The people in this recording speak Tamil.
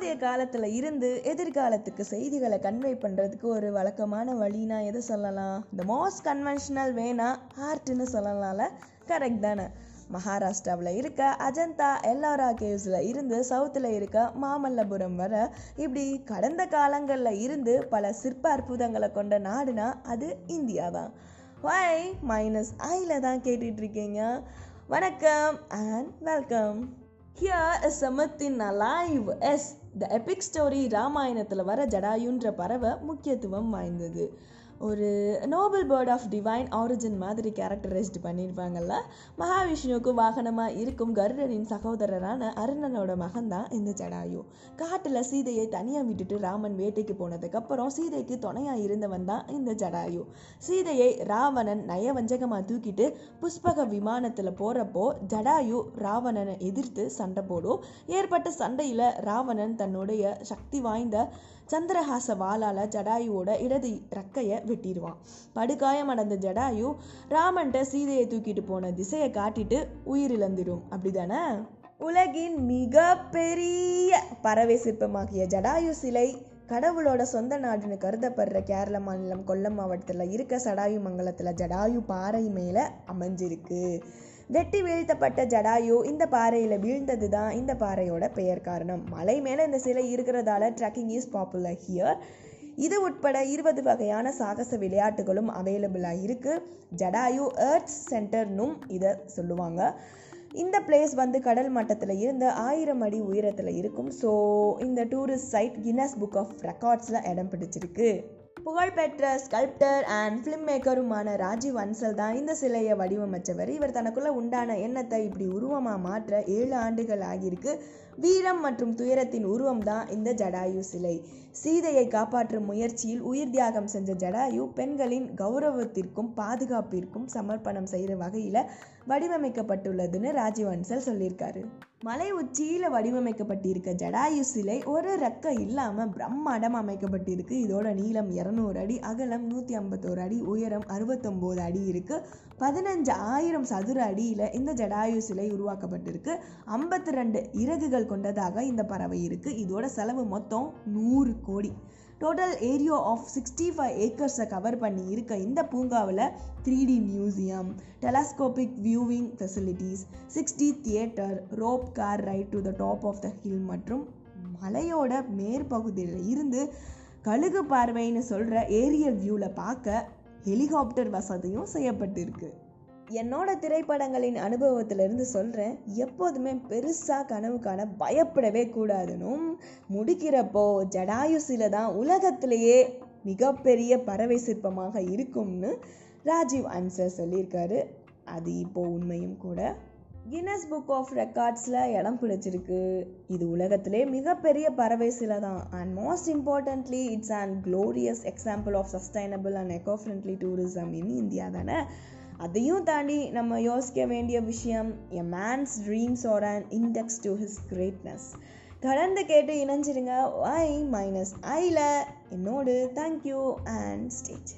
தற்போதைய காலத்தில் இருந்து எதிர்காலத்துக்கு செய்திகளை கன்வே பண்ணுறதுக்கு ஒரு வழக்கமான வழினா எது சொல்லலாம்? இந்த மோஸ்ட் கன்வென்ஷனல் வேணா ஆர்ட்னு சொல்லலாம்ல. கரெக்ட் தானே. மகாராஷ்டிராவில் இருக்க அஜந்தா எல்லோரா கேவ்ஸில் இருந்து சவுத்தில் இருக்க மாமல்லபுரம் வர இப்படி கடந்த காலங்களில் இருந்து பல சிற்ப அற்புதங்களை கொண்ட நாடுனா அது இந்தியா தான் வை மைனஸ் ஐயில் தான் கேட்டுட்ருக்கீங்க வணக்கம் and welcome here is சமத்தின் alive as the epic story ராமாயணத்தில் வர ஜடாயுன்ற பறவை முக்கியத்துவம் வாய்ந்தது. ஒரு noble bird of divine origin மாதிரி கேரக்டரைஸ்டு பண்ணியிருப்பாங்கல்ல? மகாவிஷ்ணுவுக்கு வாகனமாக இருக்கும் கருடனின் சகோதரரான அருணனோட மகன் தான் இந்த ஜடாயு. காட்டில் சீதையை தனியாக விட்டுட்டு ராமன் வேட்டைக்கு போனதுக்கப்புறம் சீதைக்கு துணையாக இருந்தவன் தான் இந்த ஜடாயு. சீதையை ராவணன் நயவஞ்சகமாக தூக்கிட்டு புஷ்பக விமானத்தில் போகிறப்போ ஜடாயு ராவணனை எதிர்த்து சண்டை போடும். ஏற்பட்ட சண்டையில் ராவணன் தன்னுடைய சக்தி வாய்ந்த சந்திரஹாச வாளால் ஜடாயுவோட இடது ரக்கையை வெட்டிடுவான் படுகாயம் அடைந்த ஜடாயு ராமன்ட்ட சீதையை தூக்கிட்டு போன திசையை காட்டிட்டு உயிரிழந்துடும் அப்படிதானே? உலகின் மிக பெரிய பறவை சிற்பமாகிய ஜடாயு சிலை கடவுளோட சொந்த நாடுன்னு கருதப்படுற கேரள மாநிலம் கொல்லம் மாவட்டத்தில் இருக்க சடாயு மங்கலத்தில் ஜடாயு பாறை மேலே அமைஞ்சிருக்கு. வெட்டி வீழ்த்தப்பட்ட ஜடாயு இந்த பாறையில் வீழ்ந்தது தான் இந்த பாறையோட பெயர் காரணம். மலை மேலே இந்த சிலை இருக்கிறதால ட்ரக்கிங் இஸ் பாப்புலர் ஹியர் இது உட்பட இருபது வகையான சாகச விளையாட்டுகளும் அவைலபிளாக இருக்குது ஜடாயு ஏர்த் சென்டர்னும் இதை சொல்லுவாங்க. இந்த பிளேஸ் வந்து கடல் மட்டத்தில் இருந்து ஆயிரம் அடி உயரத்தில் இருக்கும். ஸோ இந்த tourist site Guinness book of ரெக்கார்ட்ஸில் இடம் பிடிச்சிருக்கு. புகழ்பெற்ற ஸ்கல்ப்டர் அண்ட் ஃபிலிம் மேக்கருமான ராஜீவ் அன்சல் தான் இந்த சிலையை வடிவமைச்சவர். இவர் தனக்குள்ள உண்டான எண்ணத்தை இப்படி உருவமாக மாற்ற ஏழு ஆண்டுகள் ஆகியிருக்கு. வீரம் மற்றும் துயரத்தின் உருவம் தான் இந்த ஜடாயு சிலை. சீதையை காப்பாற்றும் முயற்சியில் உயிர் தியாகம் செஞ்ச ஜடாயு பெண்களின் கௌரவத்திற்கும் பாதுகாப்பிற்கும் சமர்ப்பணம் செய்கிற வகையில் வடிவமைக்கப்பட்டுள்ளதுன்னு ராஜீவ் அன்சல் சொல்லியிருக்காரு. மலை உச்சியில் வடிவமைக்கப்பட்டிருக்க ஜடாயு சிலை ஒரு ரக்கம் இல்லாமல் பிரம்மாண்டம் அமைக்கப்பட்டிருக்கு. இதோட நீளம் இரநூறு அடி அகலம் நூற்றி ஐம்பத்தோரு அடி உயரம் அறுபத்தொம்போது அடி இருக்குது பதினஞ்சு ஆயிரம் சதுர அடியில் இந்த ஜடாயு சிலை உருவாக்கப்பட்டிருக்கு. ஐம்பத்தி ரெண்டு இறகுகள் கொண்டதாக இந்த பறவை இருக்குது இதோட செலவு மொத்தம் நூறு கோடி. Total area of sixty five ஏக்கர்ஸை cover பண்ணி இருக்க இந்த பூங்காவில் three D museum telescopic viewing facilities sixty theatre rope car ride to the top of the hill மற்றும் மலையோட மேற்பகுதியில் இருந்து கழுகு பார்வைன்னு சொல்கிற ஏரியல் வியூவில் பார்க்க ஹெலிகாப்டர் வசதியும் செய்யப்பட்டிருக்கு. என்னோட திரைப்படங்களின் அனுபவத்திலிருந்து சொல்கிறேன் எப்போதுமே பெருசாக கனவு காண பயப்படவே கூடாதுன்னும் முடிக்கிறப்போ ஜடாயுசில தான் உலகத்திலேயே மிகப்பெரிய பறவை சிற்பமாக இருக்கும்னு ராஜீவ் அன்சர் சொல்லியிருக்காரு. அது இப்போ உண்மையும் கூட. கின்னஸ் புக் ஆஃப் ரெக்கார்ட்ஸில் இடம் பிடிச்சிருக்கு. இது உலகத்திலே மிகப்பெரிய பறவை சிலை தான். And most importantly it's and glorious example of sustainable and eco friendly tourism in India தானே? அதையும் தாண்டி நம்ம யோசிக்க வேண்டிய விஷயம் a man's dreams are and index to his greatness தொடர்ந்து கேட்டு இணைஞ்சிருங்க. ஐ மைனஸ் ஐல என்னோடு தேங்க்யூ அண்ட் ஸ்டேஜ்